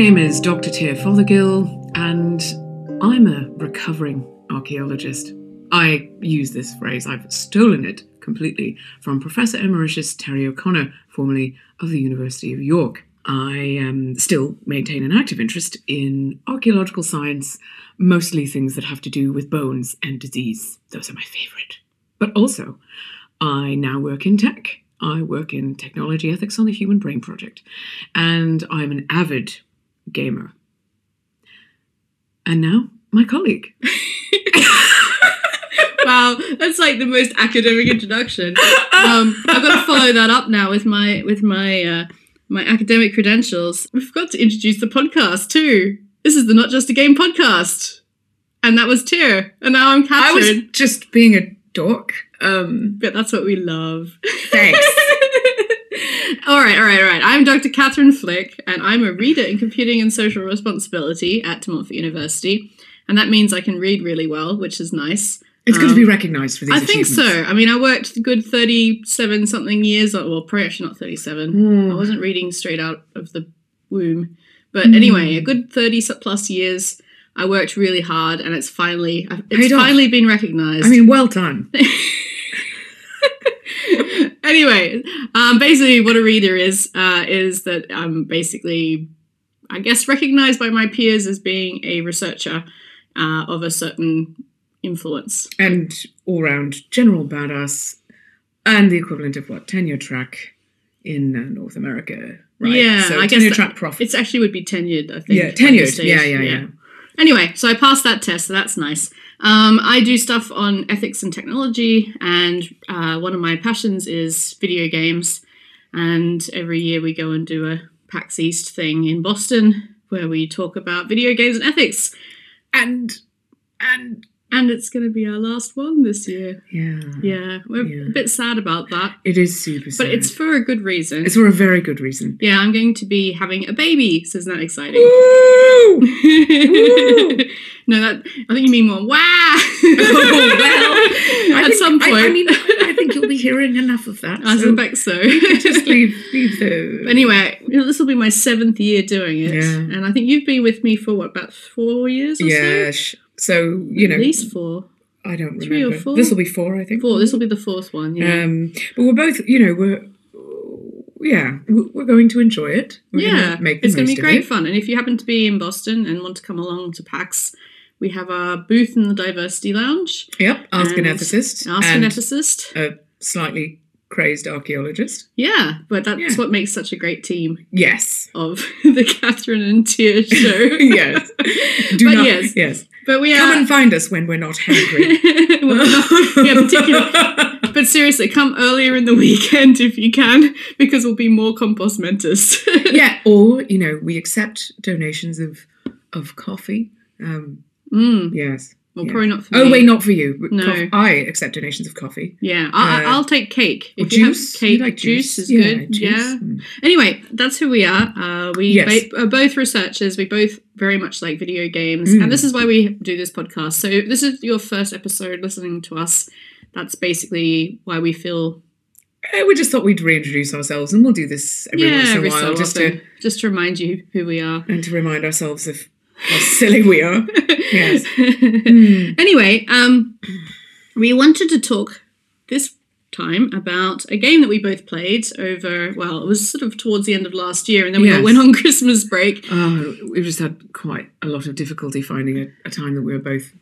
My name is Dr. Tia Fothergill, and I'm a recovering archaeologist. I use this phrase, I've stolen it completely from Professor Emeritus Terry O'Connor, formerly of the University of York. I um, still maintain an active interest in archaeological science, mostly things that have to do with bones and disease. Those are my favourite. But also, I now work in tech. I work in technology ethics on the Human Brain Project, and I'm an avid gamer. And now, my colleague. wow, that's like the most academic introduction. Um, I've got to follow that up now with my with my uh, my academic credentials. We forgot to introduce the podcast too. This is the Not Just a Game podcast, and that was Tyr, and now I'm Catherine. I was just being a dork. Um, but that's what we love. Thanks. all right, all right, all right. I'm Dr. Catherine Flick, and I'm a reader in computing and social responsibility at De Montfort University. And that means I can read really well, which is nice. It's good um, to be recognised for these. I think so. I mean, I worked good thirty-seven something years. Well, probably actually not thirty-seven. Mm. I wasn't reading straight out of the womb, but mm. anyway, a good thirty plus years. I worked really hard, and it's finally it's Paid finally off. been recognised. I mean, well done. anyway, um, basically, what a reader is uh, is that I'm basically, I guess, recognized by my peers as being a researcher uh, of a certain influence and all round general badass, and the equivalent of what tenure track in uh, North America. Right? Yeah, so I guess tenure track prof. It's actually would be tenured. I think. Yeah, tenured. Yeah, yeah, yeah, yeah. Anyway, so I passed that test, so that's nice. Um, I do stuff on ethics and technology, and uh, one of my passions is video games. And every year we go and do a PAX East thing in Boston where we talk about video games and ethics. And and and it's going to be our last one this year. Yeah. Yeah. We're yeah. a bit sad about that. It is super sad. But it's for a good reason. It's for a very good reason. Yeah, I'm going to be having a baby, so isn't that exciting? Woo! Woo! no, that I think you mean more wow. oh, well, at think, some point. I, I, mean, I think you'll be hearing enough of that. I so suspect so. just leave, leave the. Anyway, this will be my seventh year doing it, yeah. and I think you've been with me for what about four years or yeah, so. So you know, at least four. I don't Three remember. Or four? This will be four, I think. Four. This will be the fourth one. Yeah. Um, but we're both, you know, we're yeah, we're going to enjoy it. We're yeah, gonna make it's going to be great fun. And if you happen to be in Boston and want to come along to PAX, we have our booth in the Diversity Lounge. Yep, ask an ethicist. Ask an ethicist. A slightly crazed archaeologist. Yeah, but that's Yeah. what makes such a great team Yes. of the Catherine and Tia show. yes. Do But not, yes. yes. But we Come are. and find us when we're not hungry. Yeah, particularly. But seriously, come earlier in the weekend if you can, because we'll be more compos mentis. yeah, or you know, we accept donations of of coffee. Um, Mm. yes. Well, Yeah. probably not for Oh me. wait, not for you. No. I accept donations of coffee. Yeah, I, Uh, I'll take cake. If you have juice. cake, You like juice, is Yeah, good. juice. Yeah. Mm. Anyway, that's who we are. Uh, we Yes. ba- are both researchers. We both very much like video games, Mm. and this is why we do this podcast. So, this is your first episode listening to us. That's basically why we feel Eh, we just thought we'd reintroduce ourselves, and we'll do this every yeah once in a while, so just often, to just to remind you who we are. and to remind ourselves of silly we are. Yes. Mm. Anyway, um, we wanted to talk this time about a game that we both played over. Well, it was sort of towards the end of last year, and then we all Yes. went on Christmas break. Oh, we've just had quite a lot of difficulty finding a, a time that we were both.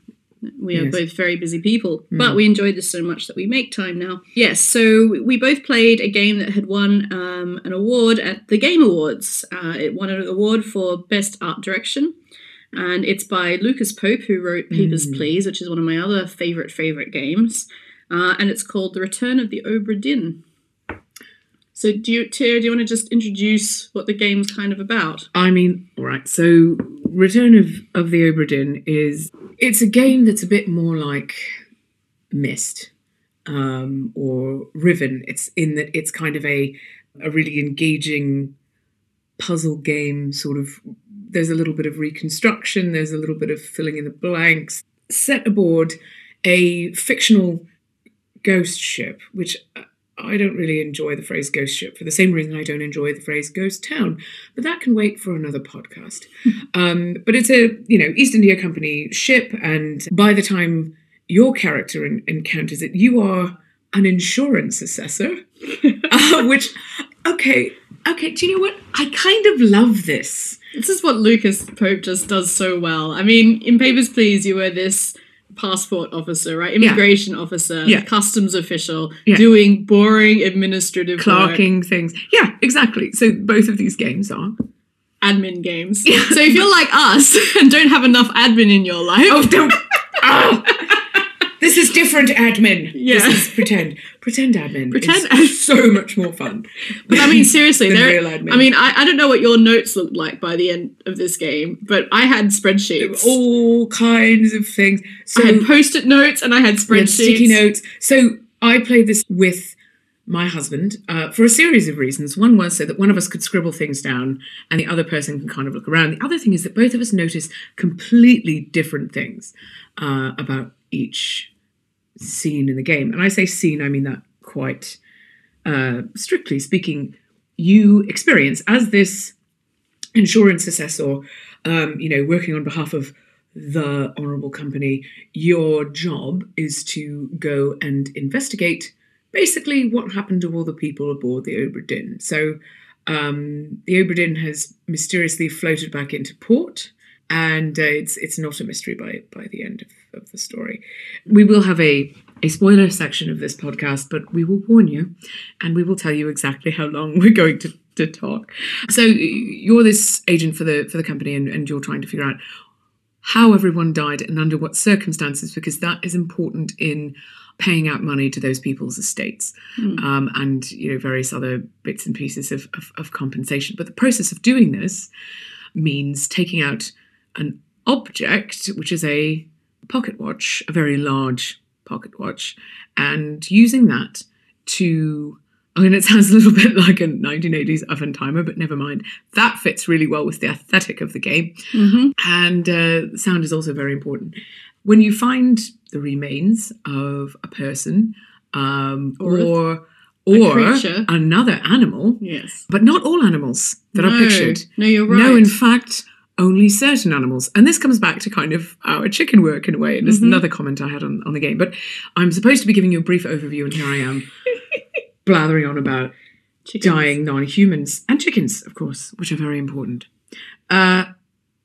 We are Yes. both very busy people, Mm. but we enjoyed this so much that we make time now. Yes, so we both played a game that had won um, an award at the Game Awards. Uh, it won an award for Best Art Direction, and it's by Lucas Pope, who wrote Papers, Mm. Please, which is one of my other favorite favorite games. Uh, and it's called The Return of the Obra Dinn. So, do you, Tia, do you want to just introduce what the game's kind of about? I mean, all right. So, Return of of the Obra Dinn is it's a game that's a bit more like Myst um, or Riven. It's in that it's kind of a a really engaging puzzle game. Sort of, there's a little bit of reconstruction. There's a little bit of filling in the blanks. Set aboard a fictional ghost ship, which I don't really enjoy the phrase ghost ship for the same reason I don't enjoy the phrase ghost town. But that can wait for another podcast. um, but it's a you know East India Company ship, and by the time your character en- encounters it, you are an insurance assessor, uh, which okay. Okay, do you know what? I kind of love this. This is what Lucas Pope just does so well. I mean, in Papers, Please, you were this passport officer, right? Immigration officer, Yeah. customs official, Yeah. doing boring administrative work, Clarking things. Yeah, exactly. So both of these games are. admin games. So if you're like us and don't have enough admin in your life, Oh, don't. oh. This is different admin. Yeah. This is pretend. Pretend admin. Pretend is ad- so much more fun. But I mean, seriously, there. real admin. I mean, I, I don't know what your notes looked like by the end of this game, but I had spreadsheets. all kinds of things. So I had post-it notes and I had spreadsheets. sticky notes. So I played this with my husband uh, for a series of reasons. One was so that one of us could scribble things down and the other person can kind of look around. The other thing is that both of us notice completely different things uh, about each scene in the game. And I say scene, I mean that quite uh, strictly speaking. You experience as this insurance assessor, um, you know, working on behalf of the honourable company, your job is to go and investigate basically what happened to all the people aboard the Obra Dinn. So um, the Obra Dinn has mysteriously floated back into port, and uh, it's it's not a mystery by by the end of, of the story. We will have a a spoiler section of this podcast, but we will warn you, and we will tell you exactly how long we're going to, to talk. So you're this agent for the for the company, and, and you're trying to figure out how everyone died and under what circumstances, because that is important in paying out money to those people's estates Mm. um, and you know various other bits and pieces of, of, of compensation. But the process of doing this means taking out an object, which is a pocket watch, a very large pocket watch, and using that to I mean, it sounds a little bit like a 1980s oven timer, but never mind. That fits really well with the aesthetic of the game. Mhm. And uh, sound is also very important. When you find the remains of a person um, Or or or another animal, Yes. but not all animals that are pictured. No, you're right. No, in fact, only certain animals. And this comes back to kind of our chicken work in a way. And there's Mhm. another comment I had on, on the game. But I'm supposed to be giving you a brief overview, and here I am blathering on about Chickens. dying non-humans and chickens, of course, which are very important. Uh,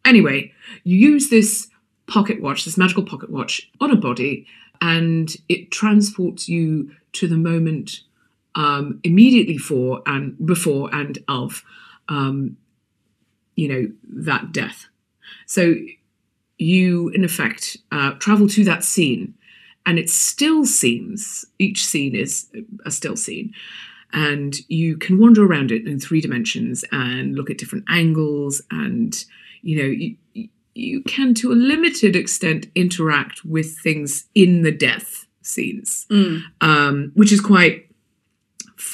anyway, you use this pocket watch, this magical pocket watch, on a body, and it transports you to the moment um, immediately for and before and of, um, you know, that death. So you, in effect, uh, travel to that scene, and it still seems each scene is a still scene and you can wander around it in three dimensions and look at different angles and you know you, you can to a limited extent interact with things in the death scenes Mm. um, which is quite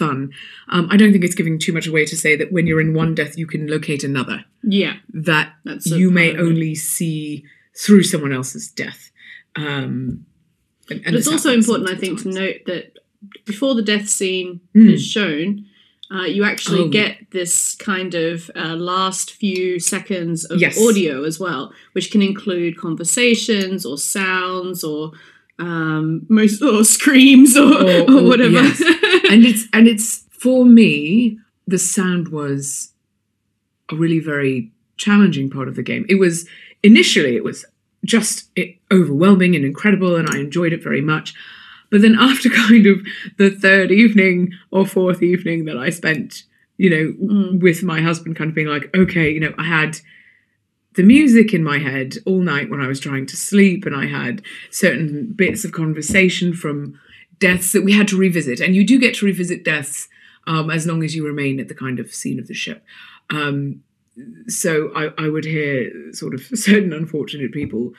fun um, i don't think it's giving too much away to say that when you're in one death you can locate another Yeah. that That's you may part of it. only see through someone else's death um, and, and But it's also important, I think, to note that before the death scene Mm. is shown, uh, you actually Oh. get this kind of uh, last few seconds of Yes. audio as well, which can include conversations or sounds or um, most or screams or, Or- or, whatever. yes. and it's and it's for me the sound was a really very challenging part of the game it was initially it was just it, overwhelming and incredible and i enjoyed it very much but then after kind of the third evening or fourth evening that i spent you know Mm. with my husband kind of being like okay you know i had the music in my head all night when i was trying to sleep and i had certain bits of conversation from deaths that we had to revisit and you do get to revisit deaths um, as long as you remain at the kind of scene of the ship um, so I, I would hear sort of certain unfortunate people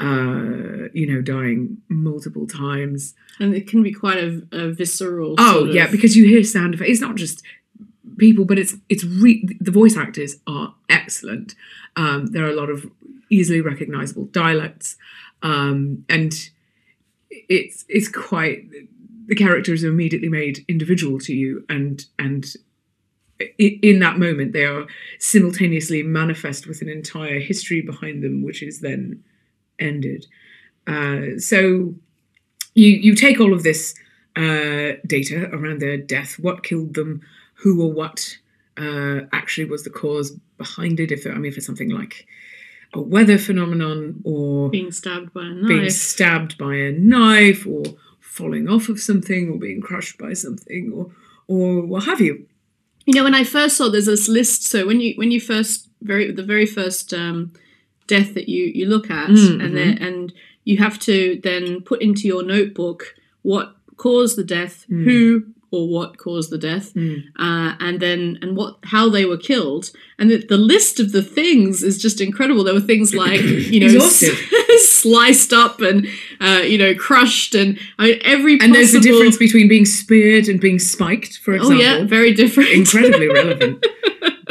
uh, you know dying multiple times and it can be quite a, a visceral. Oh yeah, of- because you hear sound effects. It's not just people, but it's it's re- the voice actors are excellent. Um, there are a lot of easily recognizable dialects, um, and it's it's quite the characters are immediately made individual to you, and and in that moment they are simultaneously manifest with an entire history behind them, which is then ended. Uh, so you you take all of this uh, data around their death, what killed them, who or what uh, actually was the cause behind it. If I mean, if it's something like a weather phenomenon or Being stabbed by a knife. being stabbed by a knife or falling off of something or being crushed by something or or what have you. You know, when I first saw there's this list. So when you when you first very the very first um, death that you you look at, Mm, and then and you have to then put into your notebook what caused the death, Mm. who or what caused the death, Mm. uh, and then and what how they were killed, and the, the list of the things is just incredible. There were things like you know sliced up and uh, you know crushed, and I mean every And there's a difference between being speared and being spiked, for example. Oh example. yeah, very different. Incredibly relevant.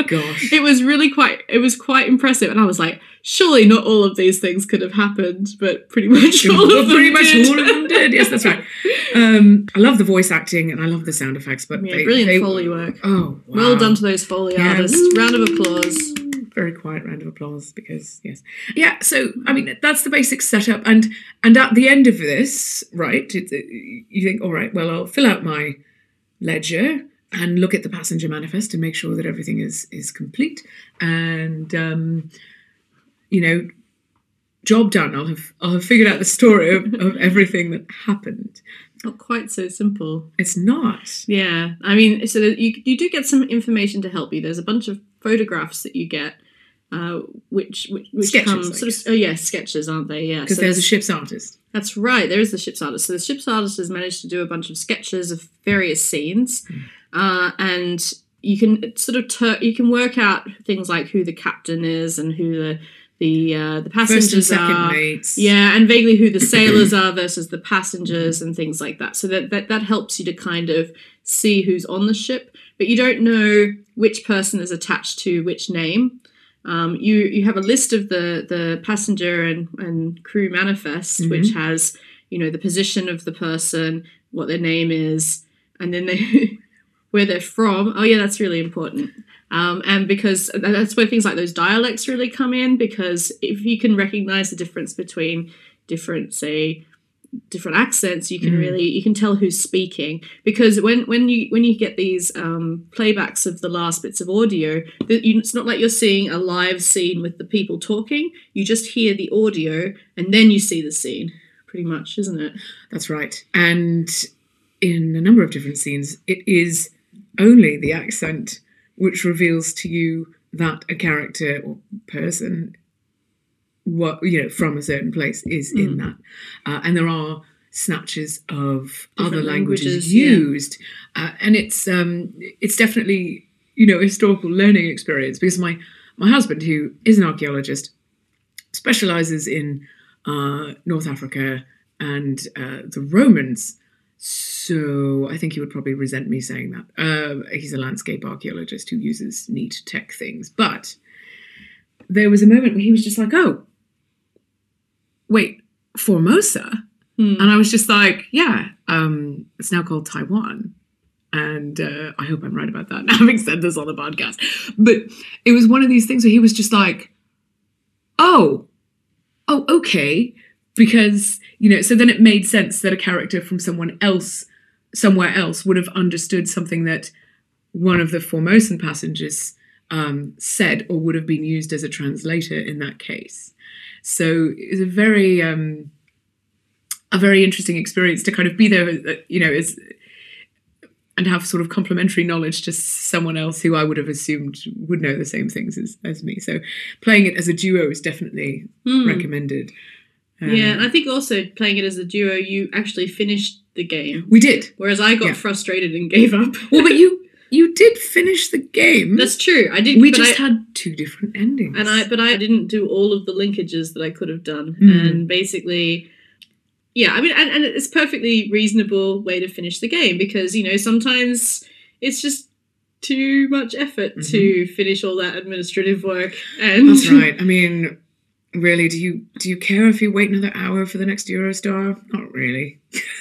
Gosh. it was really quite it was quite impressive and i was like surely not all of these things could have happened but pretty much all Well, of them pretty much did. all of them did. Yes, that's right. Um, I love the voice acting and I love the sound effects, but yeah they, brilliant they- foley work Oh, wow. well done to those foley Yeah. artists round of applause Very quiet round of applause because yes, yeah. So I mean that's the basic setup, and and at the end of this, right? It, you think, all right, well, I'll fill out my ledger and look at the passenger manifest and make sure that everything is is complete, and um, you know, job done. I'll have I'll have figured out the story of, of everything that happened. not quite so simple It's not. yeah i mean so you, you do get some information to help you there's a bunch of photographs that you get uh, which which, which Sketches, come sort of oh yeah sketches aren't they yeah Because so there's a ship's artist. That's right. There is the ship's artist. So the ship's artist has managed to do a bunch of sketches of various scenes, uh, and you can sort of tur- you can work out things like who the captain is and who the the uh, the passengers second are. mates. Yeah, and vaguely who the sailors are versus the passengers and things like that. So that, that that helps you to kind of see who's on the ship, but you don't know which person is attached to which name. Um, you you have a list of the the passenger and, and crew manifest, which has you know the position of the person, what their name is, and then they where they're from. Oh yeah, that's really important. Um, and because that's where things like those dialects really come in, because if you can recognize the difference between different, say, different accents, you can Mm. really you can tell who's speaking. Because when when you when you get these um, playbacks of the last bits of audio, that it's not like you're seeing a live scene with the people talking. You just hear the audio and then you see the scene. Pretty much, isn't it? That's right. And in a number of different scenes, it is only the accent which reveals to you that a character or person, what you know, from a certain place is in that. Uh, and there are snatches of Different other languages, languages, yeah. used, uh, and it's um, it's definitely you know a historical learning experience because my my husband, who is an archaeologist, specializes in uh, North Africa and uh, the Romans. So I think he would probably resent me saying that. Uh, he's a landscape archaeologist who uses neat tech things. But there was a moment where he was just like, oh, wait, Formosa? Hmm. And I was just like, yeah, um, it's now called Taiwan. And uh, I hope I'm right about that, having said this on the podcast. But it was one of these things where he was just like, oh, oh, okay. Because, you know, so then it made sense that a character from someone else, somewhere else, would have understood something that one of the Formosan passengers um, said or would have been used as a translator in that case. So it's a very, um, a very interesting experience to kind of be there, uh, you know, as and have sort of complementary knowledge to someone else who I would have assumed would know the same things as, as me. So playing it as a duo is definitely Hmm. recommended. Um, Yeah, and I think also playing it as a duo, you actually finished the game, we did. whereas I got Yeah. frustrated and gave up. Well, but you you did finish the game. That's true. I did. we just I, had two different endings. and I, but I didn't do all of the linkages that I could have done, Mm. and basically. Yeah, I mean, and, and it's perfectly reasonable way to finish the game because you know sometimes it's just too much effort to finish all that administrative work. And Mm-hmm. That's right. I mean, really, do you do you care if you wait another hour for the next Eurostar? Not really.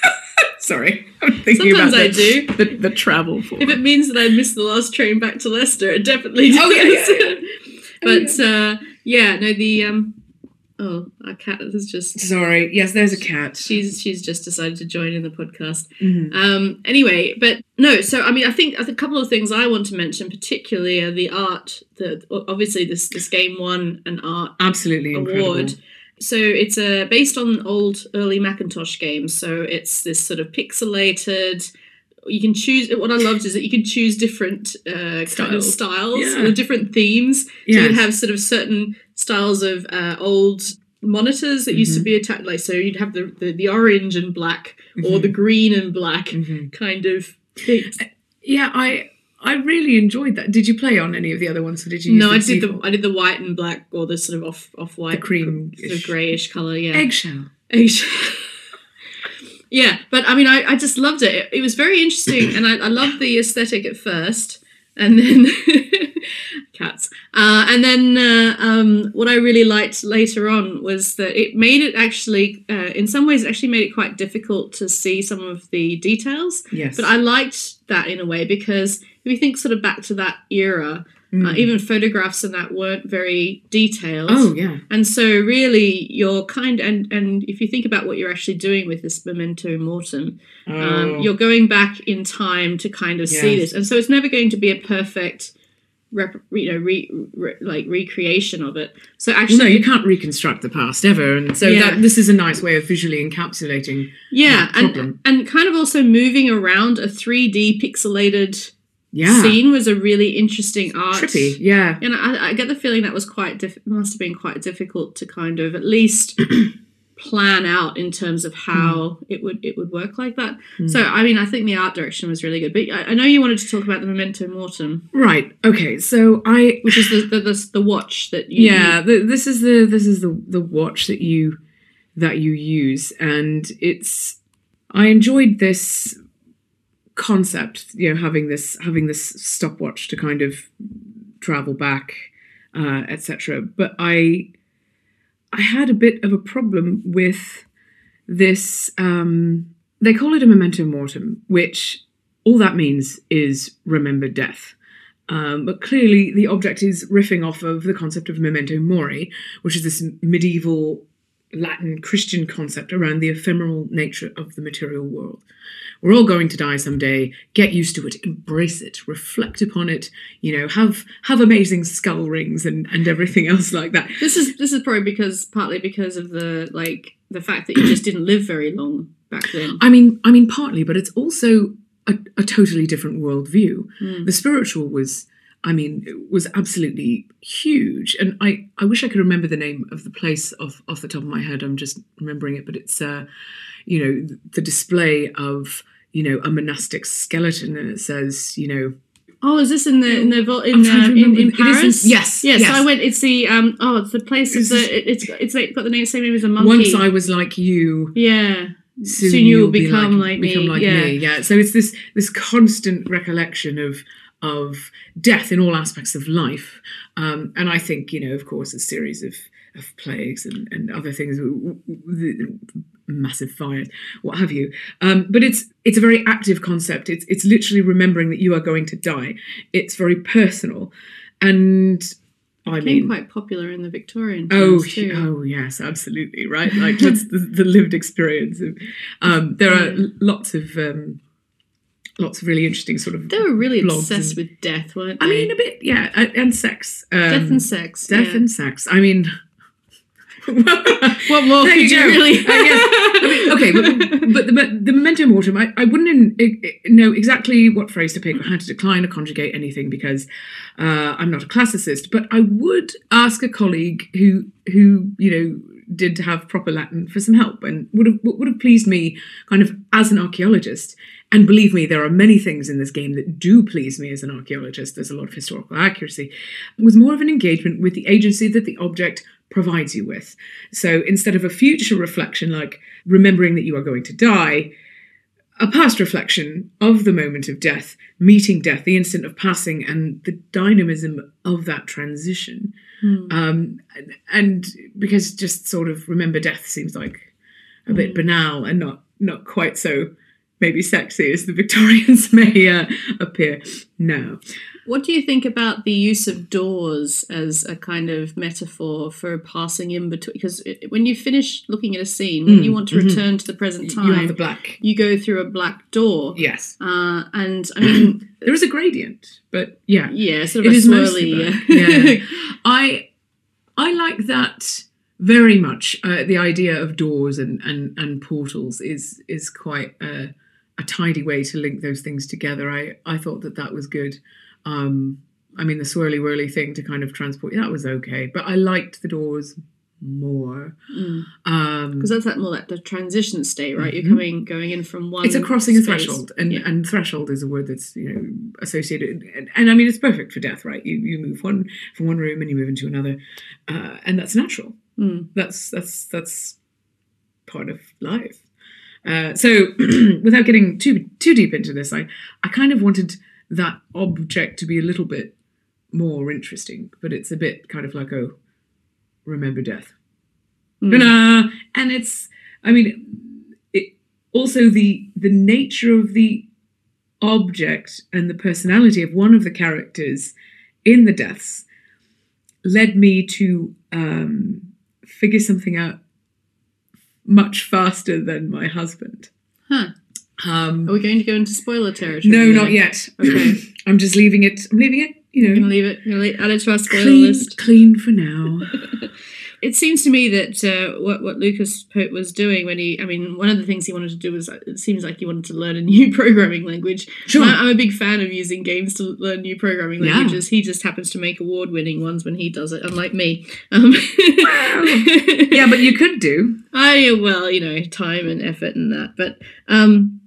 Sorry, I'm thinking Sometimes about I the, do. the, the travel for. If it means that I missed the last train back to Leicester, it definitely does. Oh, yeah, yeah, Oh, but uh, yeah, no, the um, oh, our cat has just Sorry, yes, there's a cat. she's she's just decided to join in the podcast. Mhm. Um, anyway, but no, so I mean, I think a couple of things I want to mention, particularly are the art. The obviously this this game won an art Absolutely incredible. award. So it's uh, based on old early Macintosh games. So it's this sort of pixelated. You can choose. What I loved is that you can choose different uh, kind of Styles. styles Yeah. or different themes. So you Yes. can have sort of certain styles of uh, old monitors that used to Mhm. be attached. Like so, you'd have the, the the orange and black or Mhm. the green and black Mhm. kind of things. Yeah, I I really enjoyed that. Did you play on any of the other ones, or did you? No, I did the? I did the white and black or the sort of off off white, The cream sort of greyish color. Yeah, eggshell. Asian. Yeah, but I mean, I, I just loved it. it. It was very interesting, and I, I loved the aesthetic at first, and then cats, uh, and then uh, um, what I really liked later on was that it made it actually, uh, in some ways, it actually made it quite difficult to see some of the details. Yes, But I liked that in a way because if you think sort of back to that era, uh, Mm. even photographs and that weren't very detailed. oh yeah, And so really you're kind and and if you think about what you're actually doing with this memento mortem, oh. um, you're going back in time to kind of see this. And so it's never going to be a perfect rep, you know, re, re, like recreation of it. So actually no, you can't reconstruct the past ever, and so Yeah. that this is a nice way of visually encapsulating. yeah, and and kind of also moving around a 3D pixelated Yeah, scene was a really interesting art. trippy. Yeah, And I, I get the feeling that was quite diff- must have been quite difficult to kind of at least plan out in terms of how it would it would work like that. Hmm. So I mean, I think the art direction was really good. But I, I know you wanted to talk about the memento mortem, right. Okay, so I which is the the, the, the watch that you yeah the, this is the this is the the watch that you that you use and it's i enjoyed this concept you know having this having this stopwatch to kind of travel back uh, etc but i i had a bit of a problem with this um they call it a memento mortem which all that means is remember death. Um, but clearly, the object is riffing off of the concept of memento mori, which is this medieval Latin Christian concept around the ephemeral nature of the material world. We're all going to die someday. Get used to it, embrace it, reflect upon it. You know, have have amazing skull rings and and everything else like that. This is this is probably because partly because of the like the fact that you just didn't live very long back then. I mean, I mean, partly, but it's also a, a totally different worldview. Mm. The spiritual was, I mean, it was absolutely huge. And I, I wish I could remember the name of the place off, off the top of my head. I'm just remembering it, but it's, uh, you know, the display of, you know, a monastic skeleton, and it says, you know, Oh, is this in the in the in the, in, in in- Paris? yes, yes. yes. So I went. It's the um. Oh, it's the place. It's the it, it's it's like got the name same name as a monkey. once I was like you, yeah. soon, Soon you will you'll be become like me, like yeah. me. Yeah. So it's this this constant recollection of of death in all aspects of life, um, and I think you know, of course, a series of of plagues and, and other things, massive fires, what have you. Um, but it's it's a very active concept. It's it's literally remembering that you are going to die. It's very personal, and I mean, quite popular in the Victorian Oh, too. oh yes, absolutely right. Like that's the, the lived experience. Of, um, there are lots of um, lots of really interesting sort of. They were really obsessed and- with death, weren't they? I mean, a bit, yeah, and, sex. Um, death and sex. Death yeah. and sex. I mean, what more There could you you, really? Uh, yes. I mean, okay, but, but the, the memento mortem, I, I wouldn't in, i- i- know exactly what phrase to pick or how to decline or conjugate anything because uh, I'm not a classicist. But I would ask a colleague who who you know did have proper Latin for some help and would have would have pleased me kind of as an archaeologist. And believe me, there are many things in this game that do please me as an archaeologist. There's a lot of historical accuracy. It was more of an engagement with the agency that the object provides you with. So instead of a future reflection, like remembering that you are going to die, a past reflection of the moment of death, meeting death, the instant of passing, and the dynamism of that transition. Hmm. Um, and, because just sort of remember death seems like a bit Mm. banal and not not quite so maybe sexy as the Victorians may uh, appear now. What do you think about the use of doors as a kind of metaphor for passing in between? Because it- when you finish looking at a scene, when Mm, you want to mhm. return to the present time, You have the black. you go through a black door. Yes. Uh, and I mean, There is a gradient, but yeah. yeah, sort It a is mostly swirly. black. Yeah. I I like that very much. Uh, the idea of doors and, and, and portals is is quite a, a tidy way to link those things together. I, I thought that that was good. Um, I mean, the swirly whirly thing to kind of transport that was okay, but I liked the doors more. Mm. Um, because that's that more like the transition state, right? Mhm. You're coming going in from one. it's a crossing a threshold and, Yeah. and threshold is a word that's you know associated and, and i mean it's perfect for death right you you move one from one room and you move into another uh, and that's natural Mm. that's that's that's part of life uh, so without getting too too deep into this i i kind of wanted that object to be a little bit more interesting but it's a bit kind of like oh remember death Mm. And it's i mean it also the the nature of the object and the personality of one of the characters in the deaths led me to um, figure something out much faster than my husband Huh. um, Are we going to go into spoiler territory? no there? not yet Okay. i'm just leaving it i'm leaving it you know gonna leave it. You're gonna add it to our spoiler clean, list. clean for now It seems to me that uh, what what Lucas Pope was doing when he, I mean, one of the things he wanted to do was uh, it seems like he wanted to learn a new programming language. sure I, I'm a big fan of using games to learn new programming languages. Yeah. He just happens to make award winning ones when he does it, unlike me. Um, yeah but you could do I well, you know, time and effort and that, but um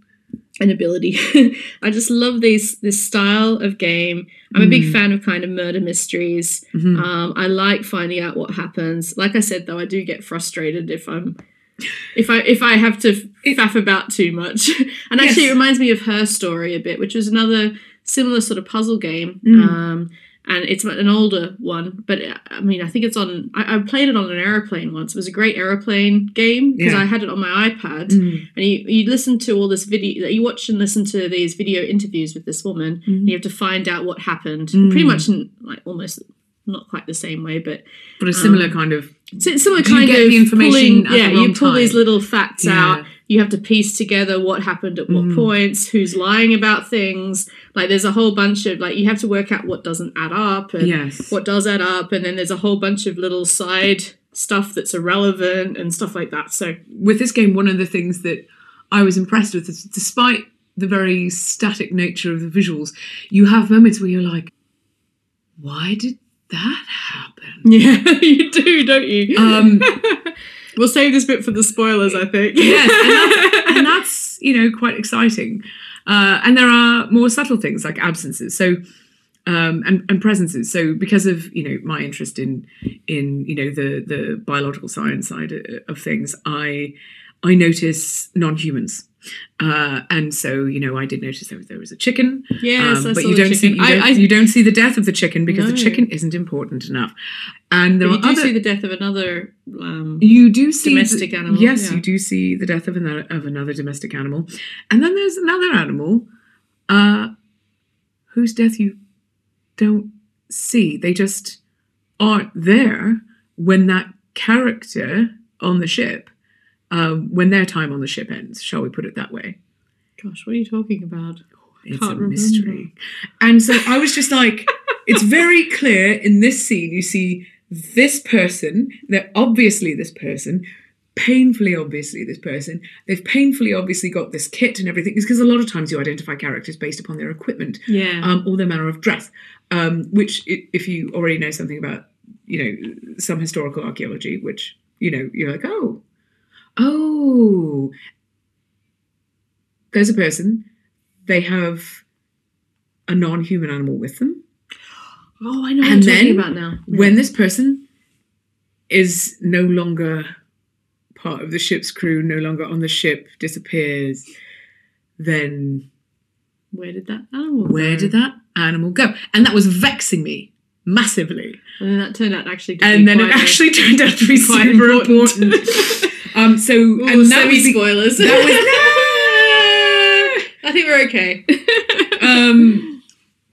and ability. I just love these this style of game. I'm a big Mm. fan of kind of murder mysteries. Mhm. Um, I like finding out what happens. Like I said, though, I do get frustrated if I'm if I if I have to It- faff about too much. and actually, Yes. it reminds me of her story a bit, which was another similar sort of puzzle game. Mm. Um, and it's an older one, but uh, I mean, I think it's on. I, I played it on an aeroplane once. It was a great aeroplane game because Yeah. I had it on my iPad. Mm. And you, you listen to all this video, you watch and listen to these video interviews with this woman, and you have to find out what happened. Mm. Pretty much, in, like almost not quite the same way, but but a similar Um, kind of so it's similar kind of the information pulling, yeah, you pull these little facts Yeah. out. You have to piece together what happened at what Mm. points, who's lying about things. Like there's a whole bunch of like you have to work out what doesn't add up and yes what does add up, and then there's a whole bunch of little side stuff that's irrelevant and stuff like that. So with this game, one of the things that I was impressed with is despite the very static nature of the visuals, you have moments where you're like, why did that happen? yeah, you do, don't you? Um, we'll save this bit for the spoilers, I think. yes, and that's, and that's, you know, quite exciting. Uh, and there are more subtle things like absences. So, um, and, and presences. So, because of you know my interest in in you know the the biological science side of- of things, I I notice non-humans, uh, and so you know I did notice there was, there was a chicken, yes, um, but you don't see you don't, I, I, you don't see the death of the chicken because the chicken isn't important enough. And there but are you do other see the death of another. Um, you do see domestic the- animal, Yes, yeah. you do see the death of another of another domestic animal, and then there's another animal, uh, whose death you don't see. They just aren't there when that character on the ship, um, when their time on the ship ends. Shall we put it that way? gosh, what are you talking about? It's Can't a remember. mystery. And so I was just like, it's very clear in this scene. You see this person, they're obviously this person, painfully obviously this person. They've painfully obviously got this kit and everything. It's because a lot of times you identify characters based upon their equipment Yeah. um, or their manner of dress, um, which, if you already know something about, you know, some historical archaeology, which, you know, you're like, oh, oh, there's a person, they have a non human animal with them. oh, I know what and you're talking about now. Yeah. When this person is no longer part of the ship's crew, no longer on the ship, disappears, then Where did that animal where go? did that animal go? And that was vexing me massively. And then that turned out actually And then it actually turned out to be quite super important. important. Um, so Ooh, and that was spoilers. that was I think we're okay. Um,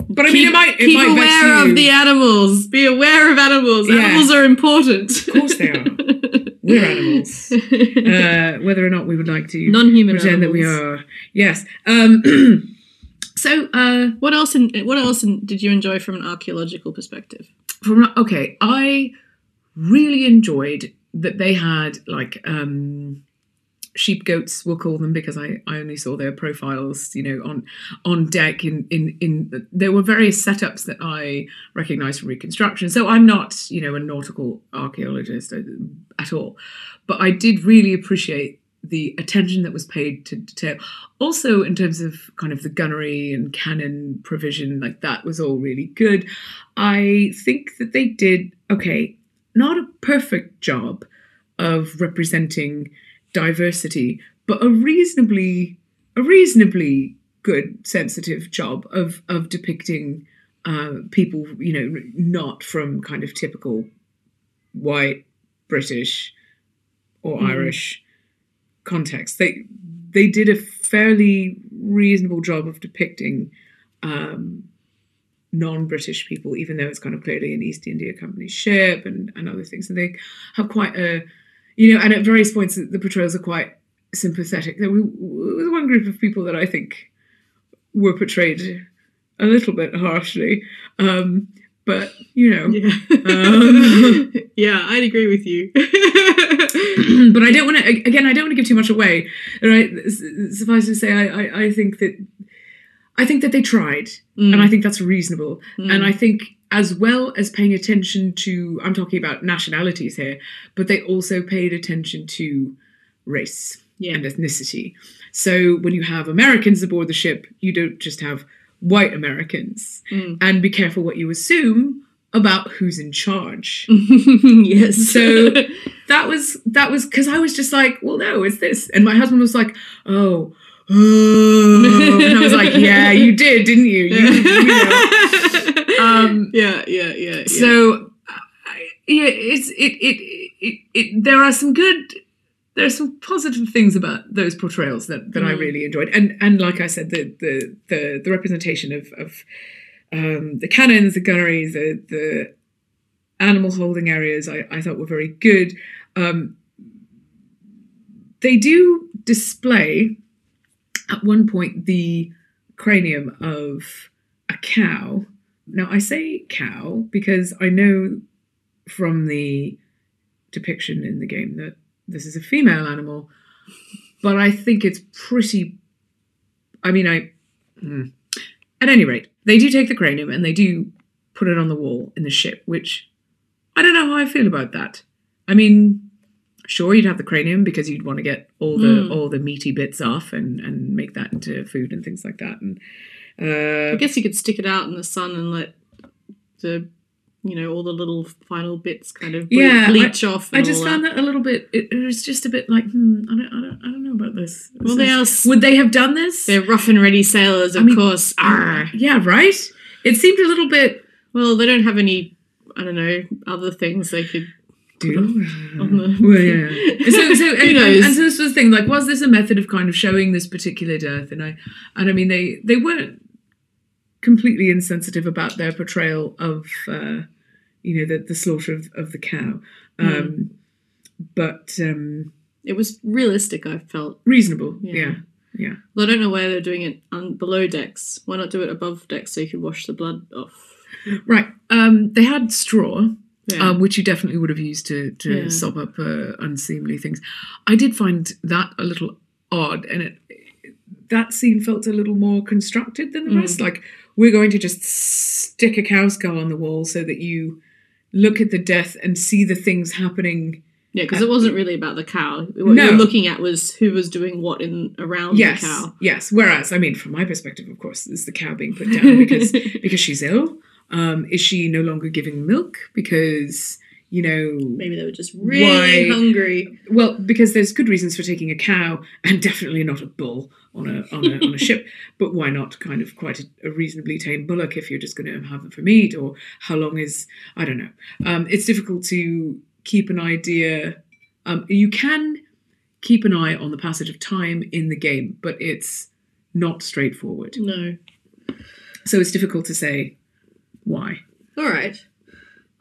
but I mean, it might it keep might aware of the animals. Be aware of animals. Yeah. Animals are important. Of course they are. We're animals. uh, whether or not we would like to Non-human pretend that we animals. are. Yes. Um, so, uh, What else? In, what else in, did you enjoy from an archaeological perspective? from okay, I really enjoyed that they had like um, sheep goats. We'll call them because I, I only saw their profiles. You know, on on deck. In in in there were various setups that I recognised from reconstruction. So I'm not you know a nautical archaeologist uh, at all, but I did really appreciate the attention that was paid to detail. Also, in terms of kind of the gunnery and cannon provision, like that was all really good. I think that they did okay, not a perfect job of representing diversity, but a reasonably a reasonably good sensitive job of of depicting uh, people, you know, not from kind of typical white British or Mhm. Irish context. They they did a fairly reasonable job of depicting um, non-British people, even though it's kind of clearly an East India Company ship and, and other things. And they have quite a, you know, and at various points the portrayals are quite sympathetic. There was was one group of people that I think were portrayed a little bit harshly, um, but you know. Yeah. Um. yeah, I'd agree with you. but I don't want to. Again, I don't want to give too much away. Right? Suffice to say, I, I, I think that I think that they tried, and I think that's reasonable. Mm. And I think, as well as paying attention to, I'm talking about nationalities here, but they also paid attention to race yeah. and ethnicity. So when you have Americans aboard the ship, you don't just have white Americans. Mm. And be careful what you assume about who's in charge yes. So- that was that was because I was just like, well, no, it's this, and my husband was like, oh, and I was like, yeah, you did, didn't you? you, you know. Um, yeah, yeah, yeah. yeah. So, I- yeah, it's it, it it it there are some good. There are some positive things about those portrayals that, that I Mm. really enjoyed, and and like I said, the the the, the representation of of um, the cannons, the gunnery, the the animal holding areas, I, I thought were very good. Um, they do display at one point the cranium of a cow. Now I say cow because I know from the depiction in the game that this is a female animal, but I think it's pretty. I mean, I. hmm. At any rate, they do take the cranium and they do put it on the wall in the ship, which I don't know how I feel about that. I mean, sure, you'd have the cranium because you'd want to get all the Mm. all the meaty bits off and and make that into food and things like that. And I uh, guess you could stick it out in the sun and let the, you know, all the little final bits kind of ble- Yeah, I- bleach off. I just found that. that a little bit. It, it was just a bit like, hmm, I don't, I don't, I don't know about this. This Well, they is- s- Would they have done this? They're rough and ready sailors, I of mean, course. Arr. Yeah, right. It seemed a little bit. Well, they don't have any. I don't know other things they could. Do well, yeah. So, so and, and, so this was the thing. Like, was this a method of kind of showing this particular death? And I, and I mean, they they weren't completely insensitive about their portrayal of, uh, you know, the the slaughter of, of the cow, um, but um, It was realistic. I felt. reasonable. Yeah. Yeah. Well, I don't know why they're doing it on below decks. Why not do it above decks so you can wash the blood off? Right. Um, they had straw. Yeah. um, which you definitely would have used to to Yeah. sop up uh, unseemly things. I did find that a little odd, and it that scene felt a little more constructed than the Mm. rest. Like we're going to just stick a cow skull on the wall so that you look at the death and see the things happening. yeah, because it wasn't really about the cow. What No. you're looking at was who was doing what in around yes, the cow. yes. Whereas, I mean, from my perspective, of course, is the cow being put down because because she's ill. Um, is she no longer giving milk because you know Maybe they were just really Why- hungry. Well, because there's good reasons for taking a cow and definitely not a bull on a on a, on a ship. But why not kind of quite a, a reasonably tame bullock if you're just going to have them for meat? Or how long is I don't know. Um, it's difficult to keep an idea. Um, you can keep an eye on the passage of time in the game, but it's not straightforward. No. So it's difficult to say why. All right.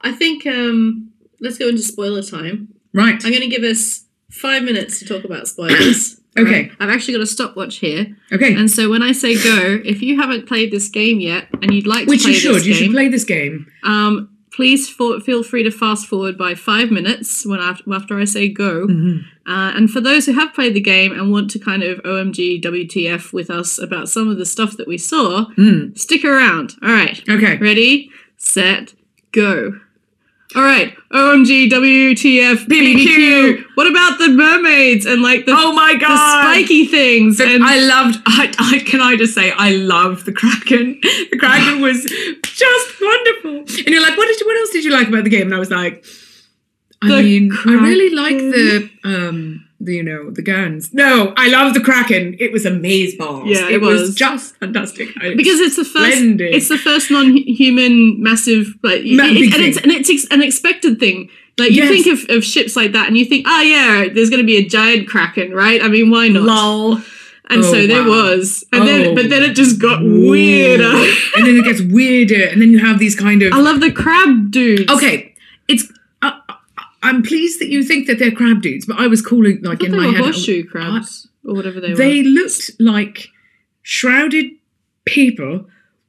I think um, let's go into spoiler time. Right. I'm going to give us five minutes to talk about spoilers. Okay. Right? I've actually got a stopwatch here, Okay. and so when I say go, if you haven't played this game yet and you'd like Which to play you should. this You should play this game. um, please for, feel free to fast forward by five minutes when after, after I say go. Mm-hmm. Uh, and for those who have played the game and want to kind of OMG WTF with us about some of the stuff that we saw, Mm. stick around. All right. Okay. Ready, set, go. All right, OMG, WTF, BBQ. What about the mermaids and like the, Oh my god the spiky things? The- and I loved. I, I can I just say I love the Kraken. The Kraken was just wonderful. And you're like, what did you? What else did you like about the game? And I was like, I The mean, I really like the um, the you know, the guns. No, I love the Kraken. It was amazing. Yeah, it, it was. was. just fantastic. I- because it's the first, Splendid. it's the first non-human massive, like, Ma- it- and it's and it's ex- an expected thing. Like you Yes. think of, of ships like that, and you think, oh yeah, there's going to be a giant kraken, right? I mean, why not? lol. And Oh, so there wow. was, and Oh. then but then it just got Whoa. weirder. and then it gets weirder, and then you have these kind of I love the crab dudes. Okay, it's. Uh, I'm pleased that you think that they're crab dudes, but I was calling I like in they my were head. horseshoe crabs or whatever they, They were. They looked like shrouded people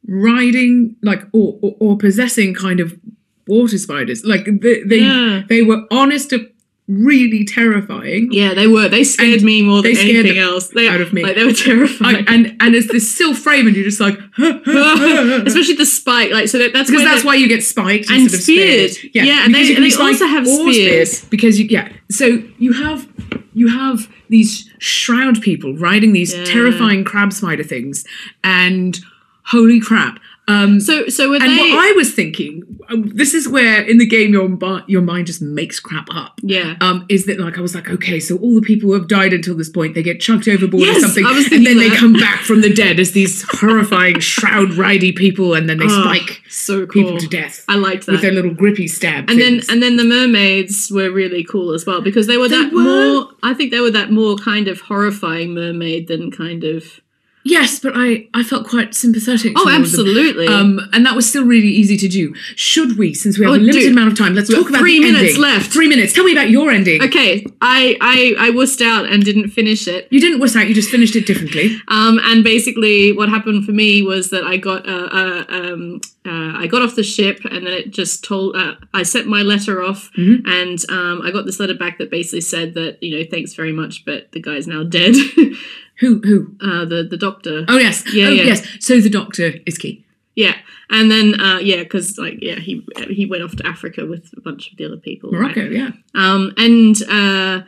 riding, like or, or, or possessing kind of water spiders. Like they they, Yeah. they were honest to really terrifying. Yeah, they were. They scared And me more than anything else. They, out of me. Like they were I, terrifying. and and it's this still frame, and you're just like, Especially the spike. Like so that, that's because that's why you get spiked And instead of speared. speared. Yeah, and they- can they also have spears. speared because you yeah. So you have you have these shroud people riding these Yeah. terrifying crab spider things, and holy crap. Um, So so and they? what I was thinking, um, this is where in the game your your mind just makes crap up. yeah. Um, is that like I was like, okay, so all the people who have died until this point, they get chucked overboard Yes, or something, and then they come back from the dead as these horrifying shroud ridey people, and then they Oh, spike so cool. people to death I liked that. with their little grippy stab. and then and then the mermaids were really cool as well because they were They that were. more. I think they were that more kind of horrifying mermaid than kind of. Yes, but I I felt quite sympathetic. Oh, absolutely. Um, and that was still really easy to do. Should we, since we have Oh, a limited dude. amount of time, let's We've talk about three minutes ending. left. Three minutes. Tell me about your ending. okay, I I I wussed out and didn't finish it. You didn't wuss out. You just finished it differently. Um, and basically, what happened for me was that I got uh, uh, um, uh, I got off the ship, and then it just told uh, I sent my letter off, Mhm. and um, I got this letter back that basically said that you know thanks very much, but the guy's now dead. Who? Who? uh, the the doctor. Oh yes. Yeah, oh, yeah. Yes. So the doctor is key. Yeah, and then uh, yeah, because like yeah, he he went off to Africa with a bunch of the other people. right? Yeah. Um, and uh,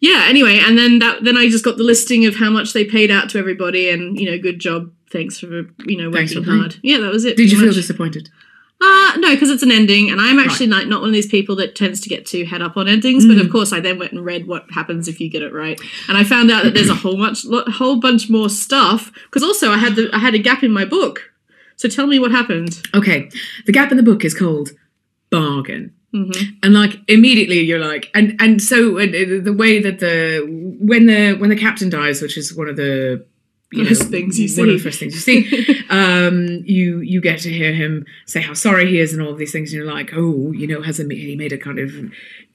yeah, anyway, and then that then I just got the listing of how much they paid out to everybody, and you know, good job, thanks for you know working hard. Yeah, that was it. Did you pretty feel much. disappointed? Uh, no, because it's an ending, and I'm actually like not one of these people that tends to get too head up on endings. But Mm. of course, I then went and read what happens if you get it right, and I found out that there's a whole much, whole bunch more stuff. Because also, I had the I had a gap in my book. So tell me what happened. Okay. The gap in the book is called bargain. hmm and like immediately you're like and and so uh, the way that the when the when the captain dies which is one of the you know, things you see. one of the first things you see. Um you you get to hear him say how sorry he is and all of these things and you're like oh you know has he he made a kind of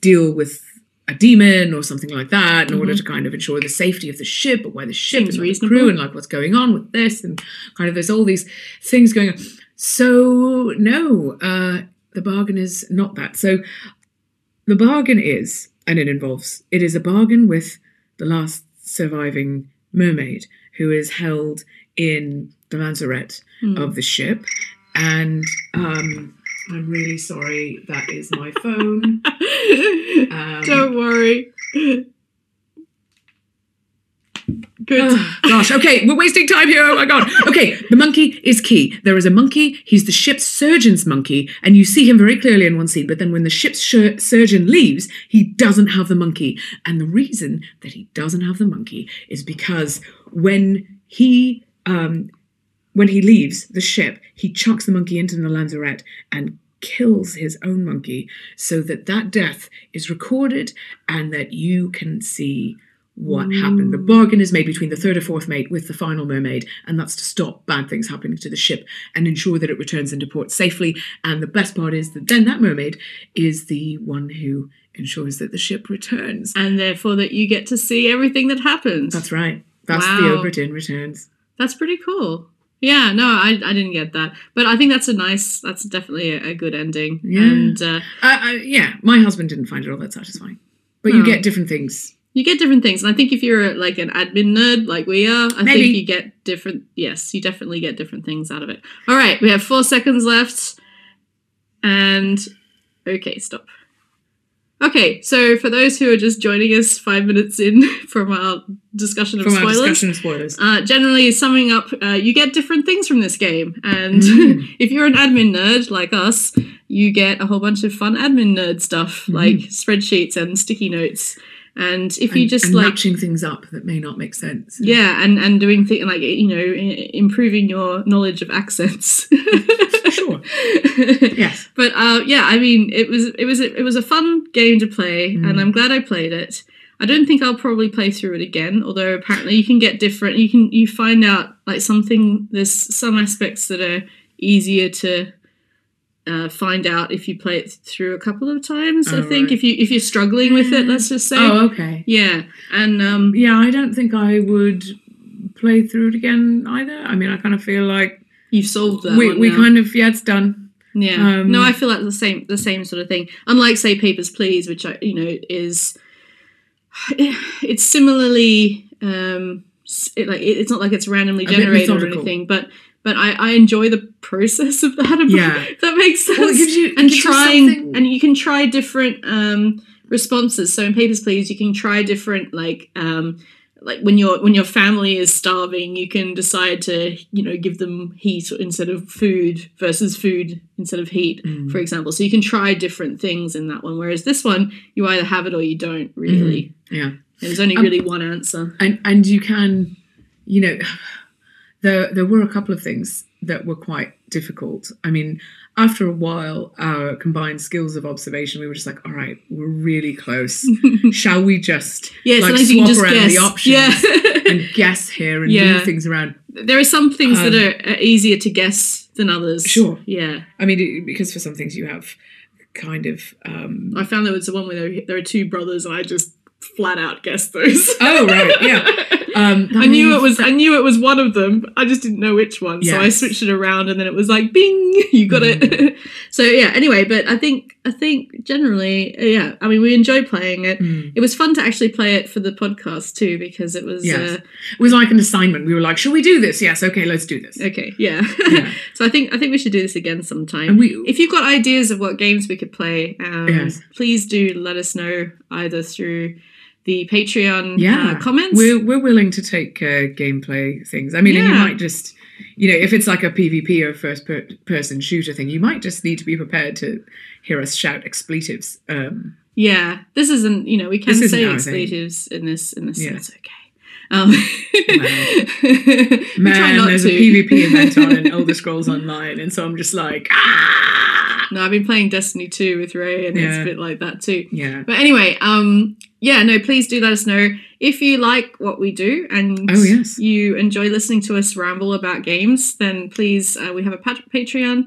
deal with a demon or something like that in order to kind of ensure the safety of the ship or where the ship Mm-hmm. Seems and like, the crew and like what's going on with this and kind of there's all these things going on. So no uh the bargain is not that. So the bargain is, and it involves, it is a bargain with the last surviving mermaid who is held in the lazarette Hmm. of the ship. And um, I'm really sorry, that is my phone. Um, Don't worry. Good. Gosh, okay, we're wasting time here. Oh my god. Okay, the monkey is key. There is a monkey, he's the ship's surgeon's monkey, and you see him very clearly in one scene. But then when the ship's sur- surgeon leaves, he doesn't have the monkey. And the reason that he doesn't have the monkey is because when he um, when he leaves the ship, he chucks the monkey into the lazarette and kills his own monkey so that that death is recorded and that you can see what happened. The bargain is made between the third or fourth mate with the final mermaid, and that's to stop bad things happening to the ship and ensure that it returns into port safely. And the best part is that then that mermaid is the one who ensures that the ship returns. And therefore, that you get to see everything that happens. That's right. That's Wow. the Obra Dinn returns. That's pretty cool. Yeah, no, I, I didn't get that, but I think that's a nice. That's definitely a, a good ending. Yeah. And uh, yeah, my husband didn't find it all that satisfying. But you Oh. get different things. You get different things, and I think if you're like an admin nerd like we are, I Maybe. think you get different. Yes, you definitely get different things out of it. All right, we have four seconds left, and okay, stop. Okay, so for those who are just joining us five minutes in from our discussion of From our spoilers, discussion of spoilers. Uh, generally, summing up, uh, you get different things from this game. And Mm. if you're an admin nerd like us, you get a whole bunch of fun admin nerd stuff like spreadsheets and sticky notes. And if you Mm-hmm. Just and like, matching things up that may not make sense. yeah, and, and doing things like, you know, improving your knowledge of accents. Sure. Yes. But uh, yeah, I mean, it was it was it was a fun game to play, Mm. and I'm glad I played it. I don't think I'll probably play through it again, although apparently you can get different. You can you find out like something. There's some aspects that are easier to uh, find out if you play it through a couple of times. I Oh, think right. if you if you're struggling with it, let's just say. Oh, okay. Yeah, and um, Yeah, I don't think I would play through it again either. I mean, I kind of feel like you've solved that. we, we now. kind of, yeah, it's done. Yeah. Um, no, I feel like the same the same sort of thing. Unlike say Papers Please, which I you know is it's similarly um it, like it- it's not like it's randomly generated or anything, but but I, I enjoy the process of that. Yeah. that makes sense. Well, you- and trying and you can try different um responses. So in Papers Please, you can try different like um like when your when your family is starving, you can decide to you know give them heat instead of food versus food instead of heat, Mm. for example. So you can try different things in that one. Whereas this one, you either have it or you don't really. Yeah. There's only Um, really one answer. and and you can you know there there were a couple of things that were quite difficult i mean after a while our combined skills of observation we were just like all right we're really close shall we just Yeah, like sometimes you can swap just around guess. the options Yeah. and guess here and Yeah. move things around there are some things that Um, are, are easier to guess than others. Sure. Yeah. i mean it, because for some things you have kind of um I found there was the one where there, there are two brothers, and I just flat out guessed those. Oh, right, yeah. um I knew it was. that- I knew it was one of them. I just didn't know which one, so I switched it around, and then it was like, "Bing, you got it." so yeah. Anyway, but I think I think generally, uh, yeah. I mean, we enjoy playing it. Mm. It was fun to actually play it for the podcast too, because it was. Yes. Uh, it was like an assignment we were like should we do this yes okay let's do this okay. Yeah. Yeah. so I think I think we should do this again sometime. and we If you've got ideas of what games we could play, um, Yes. please do let us know either through the Patreon yeah uh, comments. we're, we're willing to take uh, gameplay things i mean and you might just you know if it's like a pvp or first per- person shooter thing you might just need to be prepared to hear us shout expletives um yeah, this isn't. You know, we can say our thing. expletives in this. In this, Yeah. that's okay. Um, try man there's to. a pvp event on in elder scrolls online and so i'm just like ah no, I've been playing Destiny 2 with Ray, and it's a bit like that too. yeah But anyway, um, yeah, no, please do let us know if you like what we do and Oh, yes. you enjoy listening to us ramble about games. Then please, uh, we have a pat- Patreon,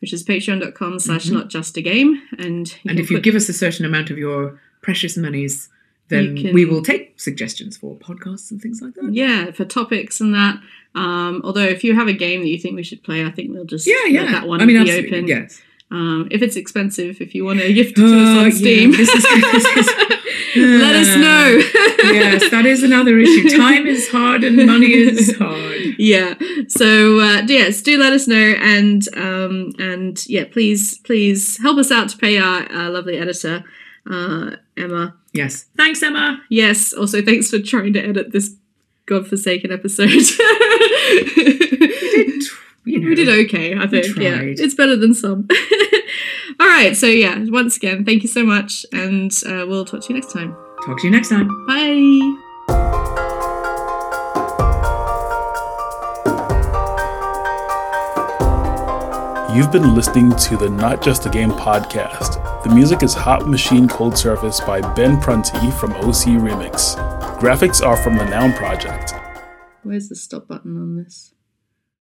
which is patreon.com slash Mhm. not just a game, and and if you give us a certain amount of your precious monies then can- we will take suggestions for podcasts and things like that yeah for topics and that. Um, although if you have a game that you think we should play, I think we'll just yeah yeah that one i mean be open. yes Um, if it's expensive, if you want to gift it to us on Steam, this is- this is- let us know. yes, that is another issue. Time is hard and money is hard. yeah so uh, yes do let us know and um and yeah please please help us out to pay our, our lovely editor uh emma Yes. Thanks, Emma. yes also thanks for trying to edit this godforsaken episode You know, we did okay i think yeah it's better than some all right so yeah once again thank you so much and uh, we'll talk to you next time Talk to you next time. bye You've been listening to the Not Just a Game podcast. The music is Hot Machine Cold Surface by Ben Prunty from OC Remix. Graphics are from the Noun Project. Where's the stop button on this?